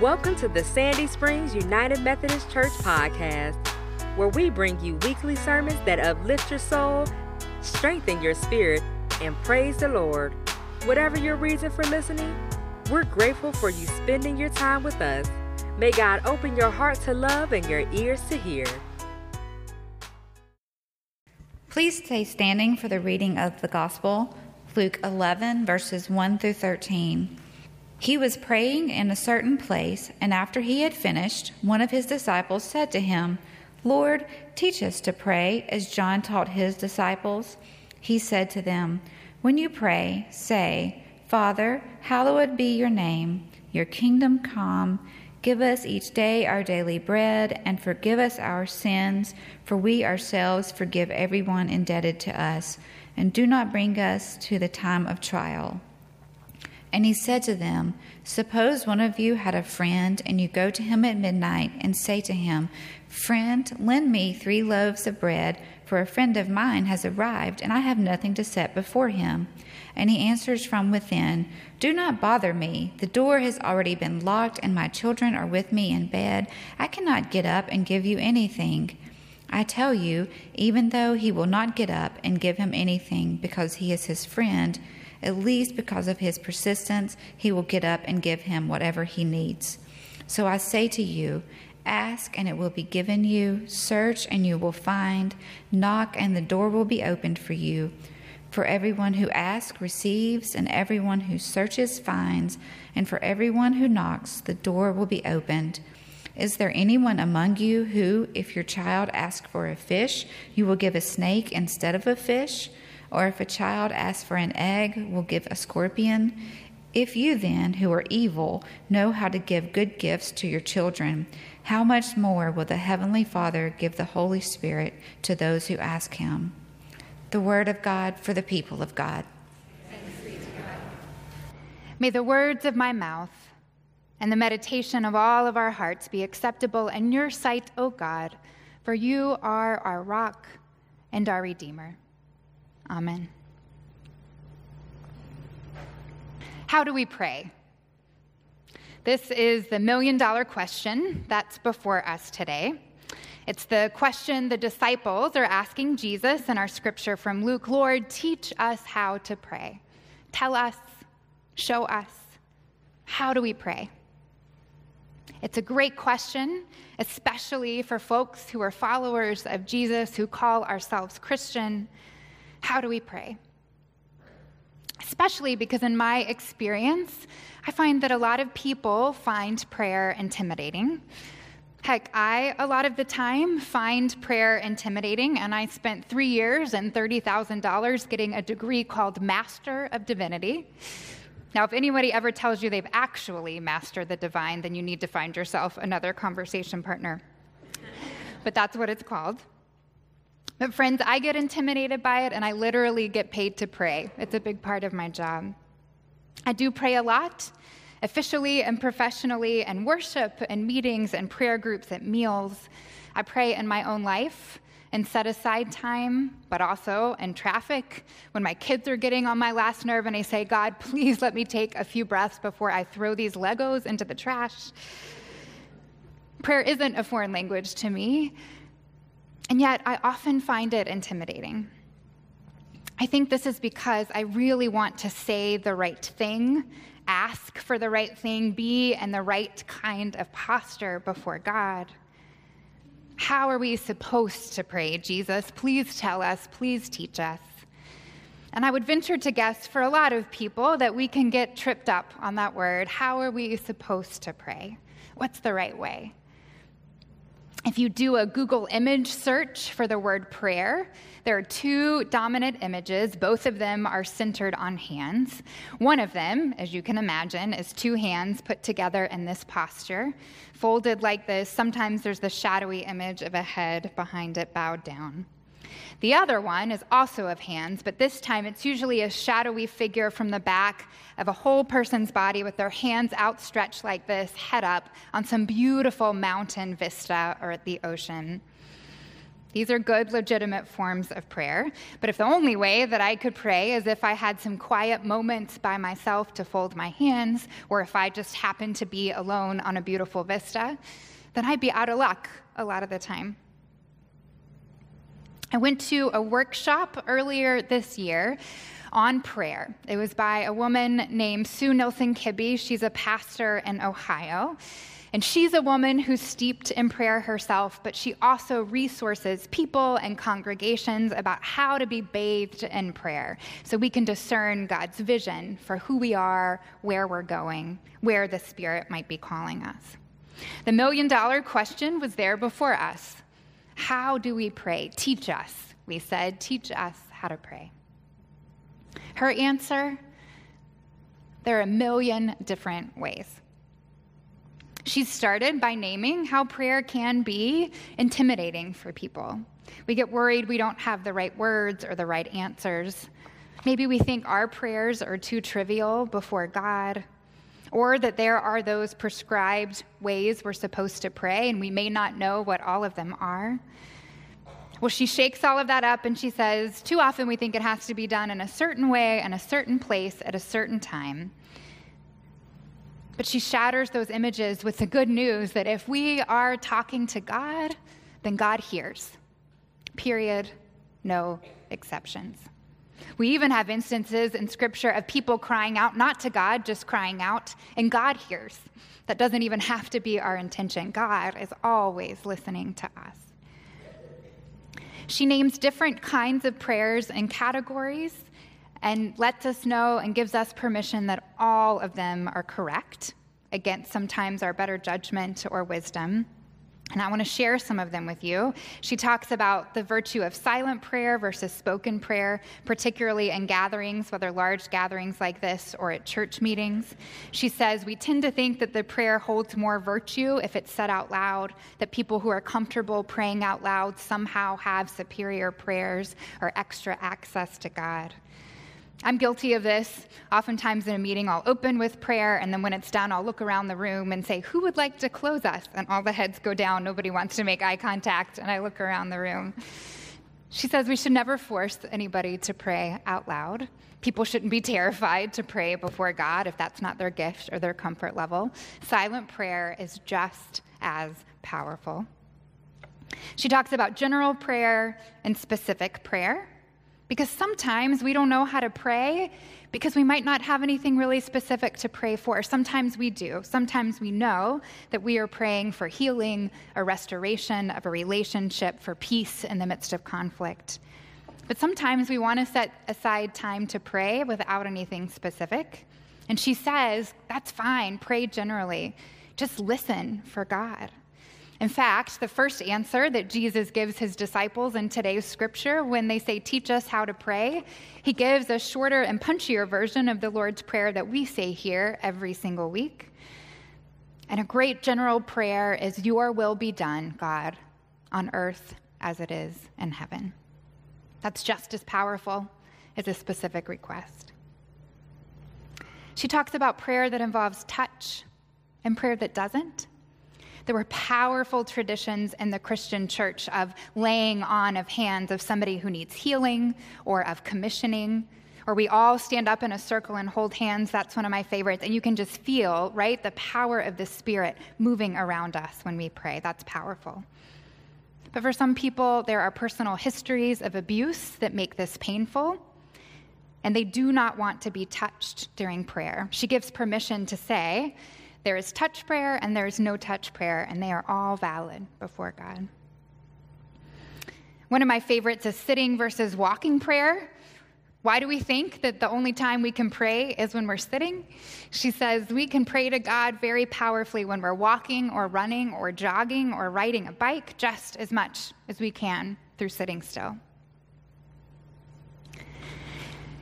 Welcome to the Sandy Springs United Methodist Church podcast, where we bring you weekly sermons that uplift your soul, strengthen your spirit, and praise the Lord. Whatever your reason for listening, we're grateful for you spending your time with us. May God open your heart to love and your ears to hear. Please stay standing for the reading of the Gospel, Luke 11, verses 1 through 13. He was praying in a certain place, and after he had finished, one of his disciples said to him, Lord, teach us to pray as John taught his disciples. He said to them, When you pray, say, Father, hallowed be your name, your kingdom come. Give us each day our daily bread, and forgive us our sins, for we ourselves forgive everyone indebted to us. And do not bring us to the time of trial. And he said to them, Suppose one of you had a friend, and you go to him at midnight and say to him, Friend, lend me three loaves of bread, for a friend of mine has arrived, and I have nothing to set before him. And he answers from within, Do not bother me. The door has already been locked, and my children are with me in bed. I cannot get up and give you anything. I tell you, even though he will not get up and give him anything because he is his friend, at least because of his persistence, he will get up and give him whatever he needs. So I say to you, ask and it will be given you, search and you will find, knock and the door will be opened for you. For everyone who asks receives, and everyone who searches finds, and for everyone who knocks, the door will be opened. Is there anyone among you who, if your child asks for a fish, you will give a snake instead of a fish? Or if a child asks for an egg, will give a scorpion? If you then, who are evil, know how to give good gifts to your children, how much more will the Heavenly Father give the Holy Spirit to those who ask Him? The Word of God for the people of God. May the words of my mouth and the meditation of all of our hearts be acceptable in your sight, O God, for you are our rock and our Redeemer. Amen. How do we pray? This is the million dollar question that's before us today. It's the question the disciples are asking Jesus in our scripture from Luke Lord, teach us how to pray. Tell us, show us. How do we pray? It's a great question, especially for folks who are followers of Jesus, who call ourselves Christian. How do we pray? Especially because, in my experience, I find that a lot of people find prayer intimidating. Heck, I, a lot of the time, find prayer intimidating, and I spent three years and $30,000 getting a degree called Master of Divinity. Now, if anybody ever tells you they've actually mastered the divine, then you need to find yourself another conversation partner. But that's what it's called. But, friends, I get intimidated by it, and I literally get paid to pray. It's a big part of my job. I do pray a lot, officially and professionally, and worship and meetings and prayer groups at meals. I pray in my own life and set aside time, but also in traffic when my kids are getting on my last nerve and I say, God, please let me take a few breaths before I throw these Legos into the trash. Prayer isn't a foreign language to me. And yet, I often find it intimidating. I think this is because I really want to say the right thing, ask for the right thing, be in the right kind of posture before God. How are we supposed to pray, Jesus? Please tell us, please teach us. And I would venture to guess for a lot of people that we can get tripped up on that word. How are we supposed to pray? What's the right way? If you do a Google image search for the word prayer, there are two dominant images. Both of them are centered on hands. One of them, as you can imagine, is two hands put together in this posture, folded like this. Sometimes there's the shadowy image of a head behind it bowed down. The other one is also of hands, but this time it's usually a shadowy figure from the back of a whole person's body with their hands outstretched like this, head up, on some beautiful mountain vista or at the ocean. These are good, legitimate forms of prayer. But if the only way that I could pray is if I had some quiet moments by myself to fold my hands, or if I just happened to be alone on a beautiful vista, then I'd be out of luck a lot of the time. I went to a workshop earlier this year on prayer. It was by a woman named Sue Nilson Kibbey. She's a pastor in Ohio. And she's a woman who's steeped in prayer herself, but she also resources people and congregations about how to be bathed in prayer so we can discern God's vision for who we are, where we're going, where the Spirit might be calling us. The million dollar question was there before us How do we pray? Teach us, we said. Teach us how to pray. Her answer there are a million different ways. She started by naming how prayer can be intimidating for people. We get worried we don't have the right words or the right answers. Maybe we think our prayers are too trivial before God, or that there are those prescribed ways we're supposed to pray, and we may not know what all of them are. Well, she shakes all of that up and she says, Too often we think it has to be done in a certain way, in a certain place, at a certain time. But she shatters those images with the good news that if we are talking to God, then God hears. Period. No exceptions. We even have instances in Scripture of people crying out, not to God, just crying out, and God hears. That doesn't even have to be our intention. God is always listening to us. She names different kinds of prayers and categories and lets us know and gives us permission that all of them are correct against sometimes our better judgment or wisdom. And I want to share some of them with you. She talks about the virtue of silent prayer versus spoken prayer, particularly in gatherings, whether large gatherings like this or at church meetings. She says, We tend to think that the prayer holds more virtue if it's said out loud, that people who are comfortable praying out loud somehow have superior prayers or extra access to God. I'm guilty of this. Oftentimes in a meeting, I'll open with prayer, and then when it's done, I'll look around the room and say, Who would like to close us? And all the heads go down. Nobody wants to make eye contact, and I look around the room. She says we should never force anybody to pray out loud. People shouldn't be terrified to pray before God if that's not their gift or their comfort level. Silent prayer is just as powerful. She talks about general prayer and specific prayer. Because sometimes we don't know how to pray because we might not have anything really specific to pray for. Sometimes we do. Sometimes we know that we are praying for healing, a restoration of a relationship, for peace in the midst of conflict. But sometimes we want to set aside time to pray without anything specific. And she says, that's fine, pray generally. Just listen for God. In fact, the first answer that Jesus gives his disciples in today's scripture when they say, Teach us how to pray, he gives a shorter and punchier version of the Lord's Prayer that we say here every single week. And a great general prayer is, Your will be done, God, on earth as it is in heaven. That's just as powerful as a specific request. She talks about prayer that involves touch and prayer that doesn't. There were powerful traditions in the Christian church of laying on of hands of somebody who needs healing or of commissioning. Or we all stand up in a circle and hold hands. That's one of my favorites. And you can just feel, right, the power of the Spirit moving around us when we pray. That's powerful. But for some people, there are personal histories of abuse that make this painful and they do not want to be touched during prayer. She gives permission to say, there is touch prayer and there is no touch prayer, and they are all valid before God. One of my favorites is sitting versus walking prayer. Why do we think that the only time we can pray is when we're sitting? She says we can pray to God very powerfully when we're walking or running or jogging or riding a bike just as much as we can through sitting still.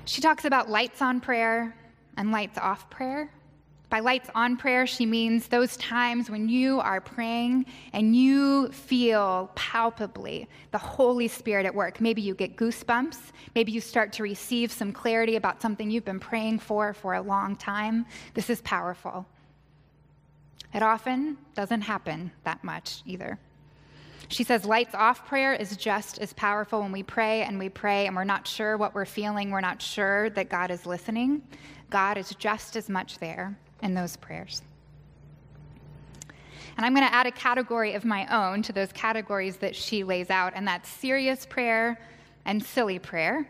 She talks about lights on prayer and lights off prayer. By lights on prayer, she means those times when you are praying and you feel palpably the Holy Spirit at work. Maybe you get goosebumps. Maybe you start to receive some clarity about something you've been praying for for a long time. This is powerful. It often doesn't happen that much either. She says lights off prayer is just as powerful when we pray and we pray and we're not sure what we're feeling, we're not sure that God is listening. God is just as much there in those prayers. And I'm going to add a category of my own to those categories that she lays out, and that's serious prayer and silly prayer.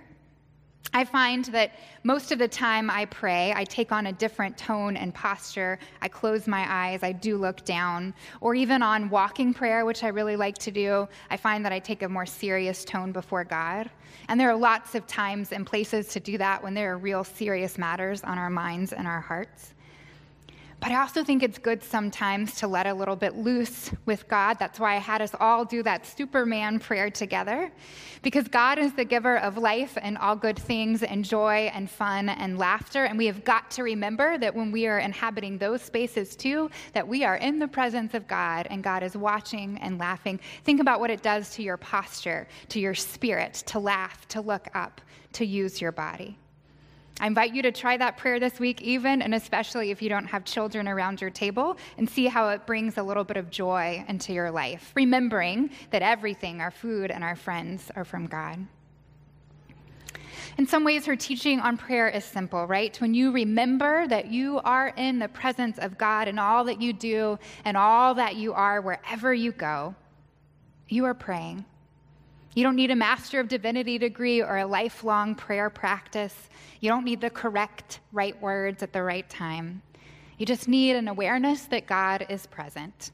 I find that most of the time I pray, I take on a different tone and posture. I close my eyes, I do look down. Or even on walking prayer, which I really like to do, I find that I take a more serious tone before God. And there are lots of times and places to do that when there are real serious matters on our minds and our hearts. But I also think it's good sometimes to let a little bit loose with God. That's why I had us all do that Superman prayer together. Because God is the giver of life and all good things and joy and fun and laughter. And we have got to remember that when we are inhabiting those spaces too, that we are in the presence of God and God is watching and laughing. Think about what it does to your posture, to your spirit, to laugh, to look up, to use your body. I invite you to try that prayer this week, even and especially if you don't have children around your table, and see how it brings a little bit of joy into your life, remembering that everything, our food and our friends, are from God. In some ways, her teaching on prayer is simple, right? When you remember that you are in the presence of God and all that you do and all that you are wherever you go, you are praying. You don't need a Master of Divinity degree or a lifelong prayer practice. You don't need the correct right words at the right time. You just need an awareness that God is present,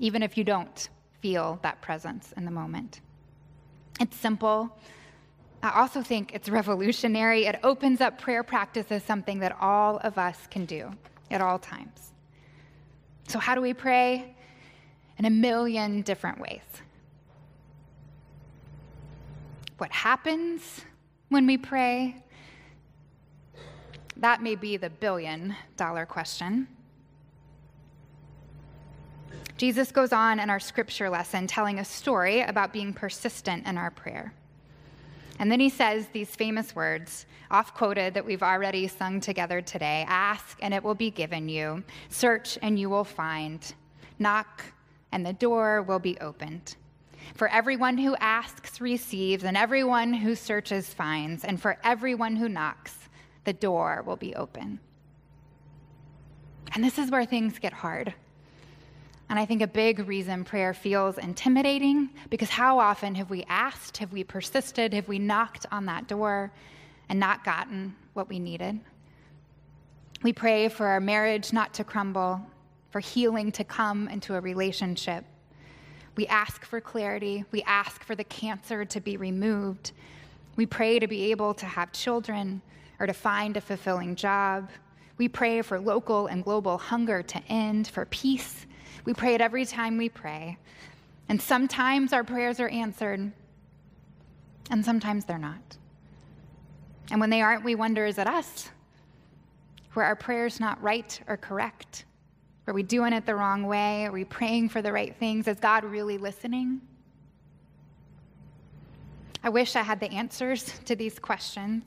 even if you don't feel that presence in the moment. It's simple. I also think it's revolutionary. It opens up prayer practice as something that all of us can do at all times. So, how do we pray? In a million different ways what happens when we pray? That may be the billion dollar question. Jesus goes on in our scripture lesson telling a story about being persistent in our prayer. And then he says these famous words, off quoted, that we've already sung together today Ask, and it will be given you. Search, and you will find. Knock, and the door will be opened. For everyone who asks receives, and everyone who searches finds, and for everyone who knocks, the door will be open. And this is where things get hard. And I think a big reason prayer feels intimidating because how often have we asked, have we persisted, have we knocked on that door and not gotten what we needed? We pray for our marriage not to crumble, for healing to come into a relationship, we ask for clarity. We ask for the cancer to be removed. We pray to be able to have children or to find a fulfilling job. We pray for local and global hunger to end, for peace. We pray it every time we pray. And sometimes our prayers are answered, and sometimes they're not. And when they aren't, we wonder is it us? Were our prayers not right or correct? Are we doing it the wrong way? Are we praying for the right things? Is God really listening? I wish I had the answers to these questions.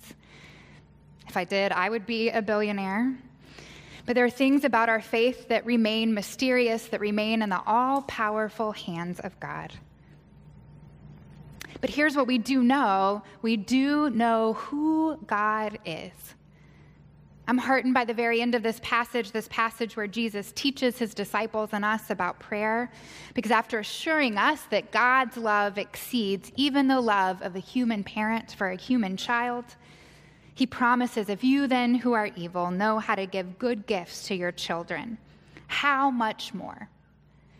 If I did, I would be a billionaire. But there are things about our faith that remain mysterious, that remain in the all powerful hands of God. But here's what we do know we do know who God is. I'm heartened by the very end of this passage, this passage where Jesus teaches his disciples and us about prayer, because after assuring us that God's love exceeds even the love of a human parent for a human child, he promises, If you then who are evil know how to give good gifts to your children, how much more?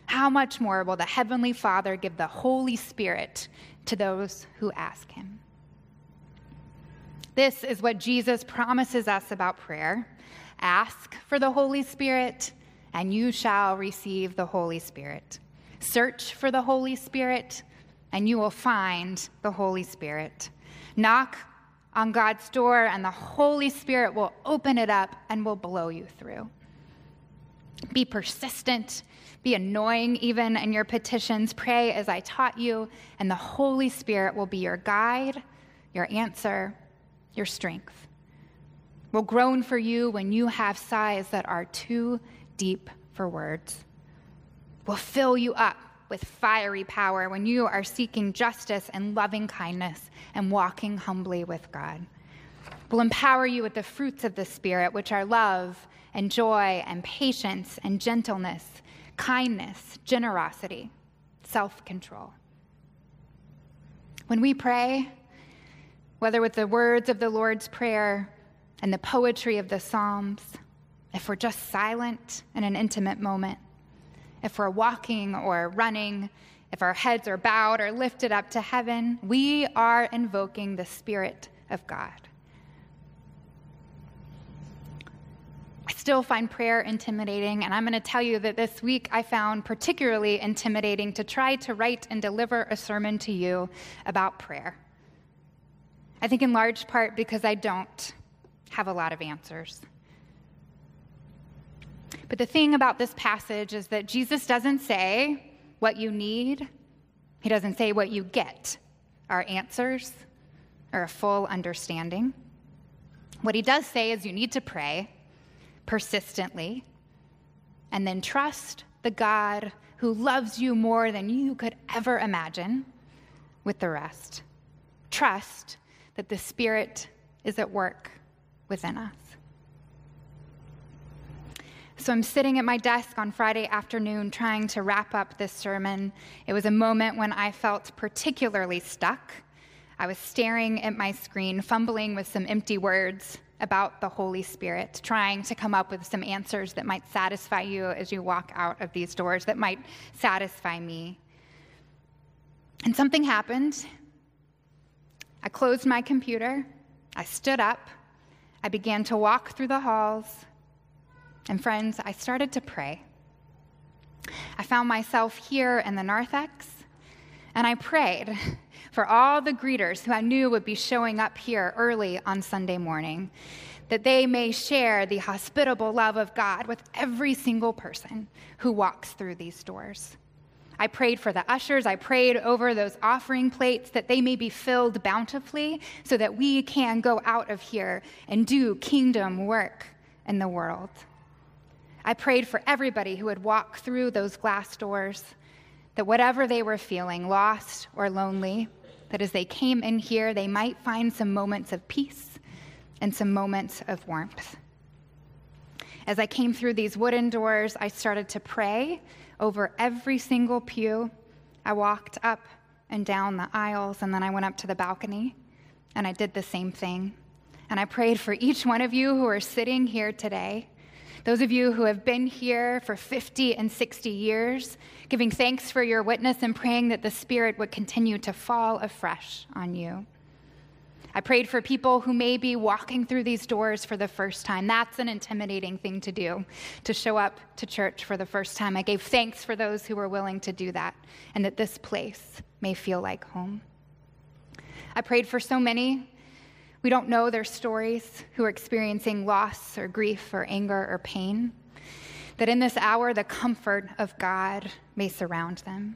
How much more will the Heavenly Father give the Holy Spirit to those who ask him? This is what Jesus promises us about prayer ask for the Holy Spirit, and you shall receive the Holy Spirit. Search for the Holy Spirit, and you will find the Holy Spirit. Knock on God's door, and the Holy Spirit will open it up and will blow you through. Be persistent, be annoying even in your petitions. Pray as I taught you, and the Holy Spirit will be your guide, your answer, your strength, will groan for you when you have sighs that are too deep for words, will fill you up with fiery power when you are seeking justice and loving kindness and walking humbly with God. We'll empower you with the fruits of the Spirit, which are love and joy and patience and gentleness, kindness, generosity, self control. When we pray, whether with the words of the Lord's Prayer and the poetry of the Psalms, if we're just silent in an intimate moment, if we're walking or running, if our heads are bowed or lifted up to heaven, we are invoking the Spirit of God. I still find prayer intimidating, and I'm going to tell you that this week I found particularly intimidating to try to write and deliver a sermon to you about prayer. I think in large part because I don't have a lot of answers. But the thing about this passage is that Jesus doesn't say what you need, He doesn't say what you get are answers or a full understanding. What He does say is you need to pray persistently and then trust the God who loves you more than you could ever imagine with the rest. Trust that the Spirit is at work within us. So I'm sitting at my desk on Friday afternoon trying to wrap up this sermon. It was a moment when I felt particularly stuck. I was staring at my screen, fumbling with some empty words about the Holy Spirit, trying to come up with some answers that might satisfy you as you walk out of these doors, that might satisfy me. And something happened. I closed my computer, I stood up, I began to walk through the halls, and friends, I started to pray. I found myself here in the narthex, and I prayed for all the greeters who I knew would be showing up here early on Sunday morning, that they may share the hospitable love of God with every single person who walks through these doors. I prayed for the ushers. I prayed over those offering plates that they may be filled bountifully so that we can go out of here and do kingdom work in the world. I prayed for everybody who would walk through those glass doors, that whatever they were feeling, lost or lonely, that as they came in here, they might find some moments of peace and some moments of warmth. As I came through these wooden doors, I started to pray over every single pew. I walked up and down the aisles, and then I went up to the balcony, and I did the same thing. And I prayed for each one of you who are sitting here today those of you who have been here for 50 and 60 years, giving thanks for your witness and praying that the Spirit would continue to fall afresh on you. I prayed for people who may be walking through these doors for the first time. That's an intimidating thing to do, to show up to church for the first time. I gave thanks for those who were willing to do that, and that this place may feel like home. I prayed for so many we don't know their stories, who are experiencing loss or grief or anger or pain. That in this hour, the comfort of God may surround them.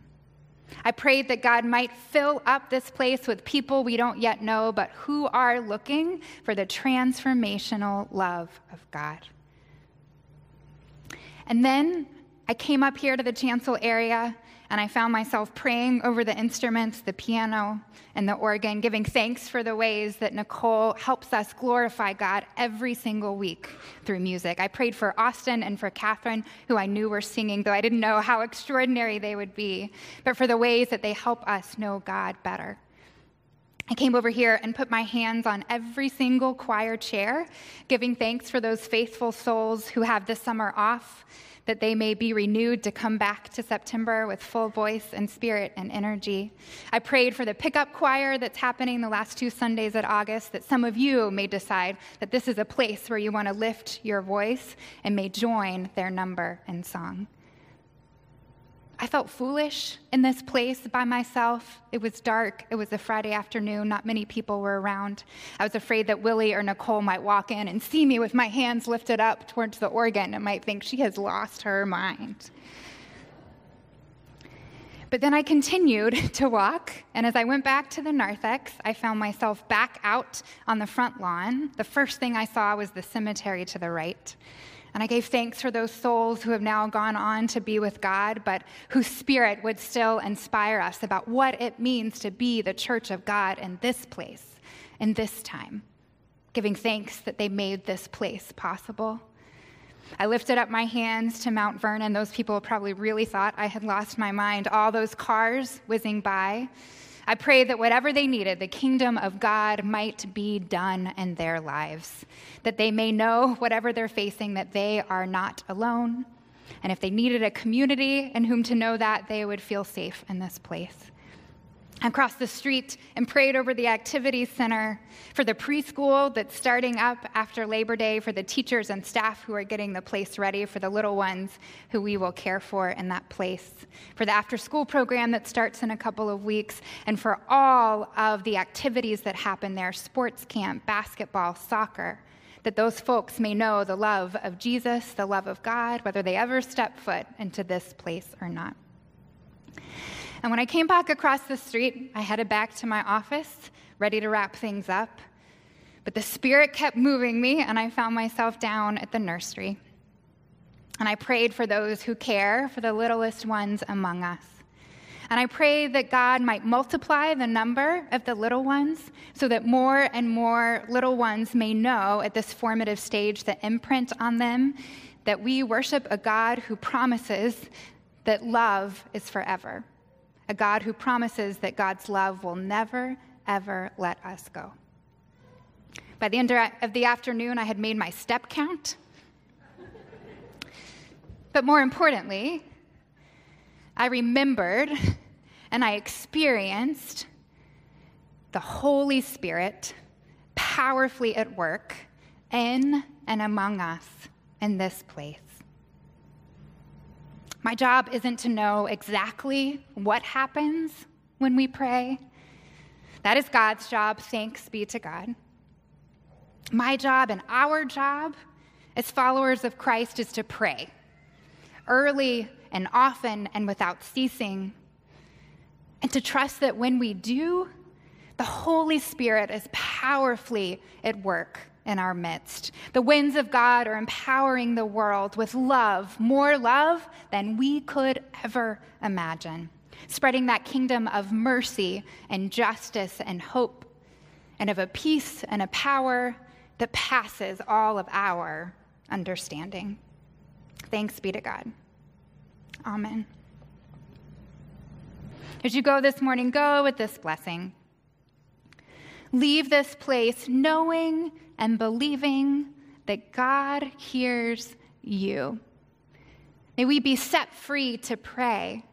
I prayed that God might fill up this place with people we don't yet know, but who are looking for the transformational love of God. And then I came up here to the chancel area and I found myself praying over the instruments, the piano and the organ, giving thanks for the ways that Nicole helps us glorify God every single week through music. I prayed for Austin and for Catherine, who I knew were singing, though I didn't know how extraordinary they would be, but for the ways that they help us know God better. I came over here and put my hands on every single choir chair, giving thanks for those faithful souls who have this summer off that they may be renewed to come back to September with full voice and spirit and energy. I prayed for the pickup choir that's happening the last two Sundays at August, that some of you may decide that this is a place where you want to lift your voice and may join their number in song. I felt foolish in this place by myself. It was dark. It was a Friday afternoon. Not many people were around. I was afraid that Willie or Nicole might walk in and see me with my hands lifted up towards the organ and might think she has lost her mind. But then I continued to walk, and as I went back to the narthex, I found myself back out on the front lawn. The first thing I saw was the cemetery to the right. And I gave thanks for those souls who have now gone on to be with God, but whose spirit would still inspire us about what it means to be the church of God in this place, in this time, giving thanks that they made this place possible. I lifted up my hands to Mount Vernon. Those people probably really thought I had lost my mind. All those cars whizzing by. I pray that whatever they needed, the kingdom of God might be done in their lives, that they may know whatever they're facing, that they are not alone. And if they needed a community in whom to know that, they would feel safe in this place. I crossed the street and prayed over the activity center for the preschool that's starting up after Labor Day, for the teachers and staff who are getting the place ready, for the little ones who we will care for in that place, for the after school program that starts in a couple of weeks, and for all of the activities that happen there sports camp, basketball, soccer that those folks may know the love of Jesus, the love of God, whether they ever step foot into this place or not. And when I came back across the street, I headed back to my office, ready to wrap things up. But the Spirit kept moving me, and I found myself down at the nursery. And I prayed for those who care for the littlest ones among us. And I prayed that God might multiply the number of the little ones so that more and more little ones may know at this formative stage the imprint on them that we worship a God who promises that love is forever a God who promises that God's love will never, ever let us go. By the end of the afternoon, I had made my step count. But more importantly, I remembered and I experienced the Holy Spirit powerfully at work in and among us in this place. My job isn't to know exactly what happens when we pray. That is God's job. Thanks be to God. My job and our job as followers of Christ is to pray early and often and without ceasing, and to trust that when we do, the Holy Spirit is powerfully at work in our midst. The winds of God are empowering the world with love, more love than we could ever imagine, spreading that kingdom of mercy and justice and hope, and of a peace and a power that passes all of our understanding. Thanks be to God. Amen. As you go this morning, go with this blessing. Leave this place knowing and believing that God hears you. May we be set free to pray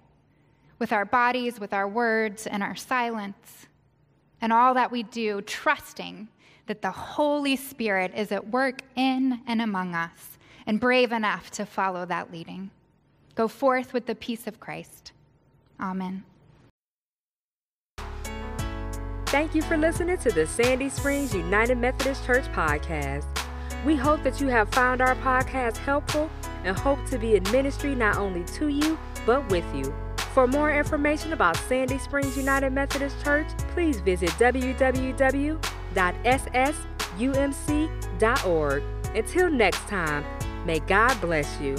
with our bodies, with our words, and our silence, and all that we do, trusting that the Holy Spirit is at work in and among us and brave enough to follow that leading. Go forth with the peace of Christ. Amen. Thank you for listening to the Sandy Springs United Methodist Church podcast. We hope that you have found our podcast helpful and hope to be in ministry not only to you, but with you. For more information about Sandy Springs United Methodist Church, please visit www.ssumc.org. Until next time, may God bless you.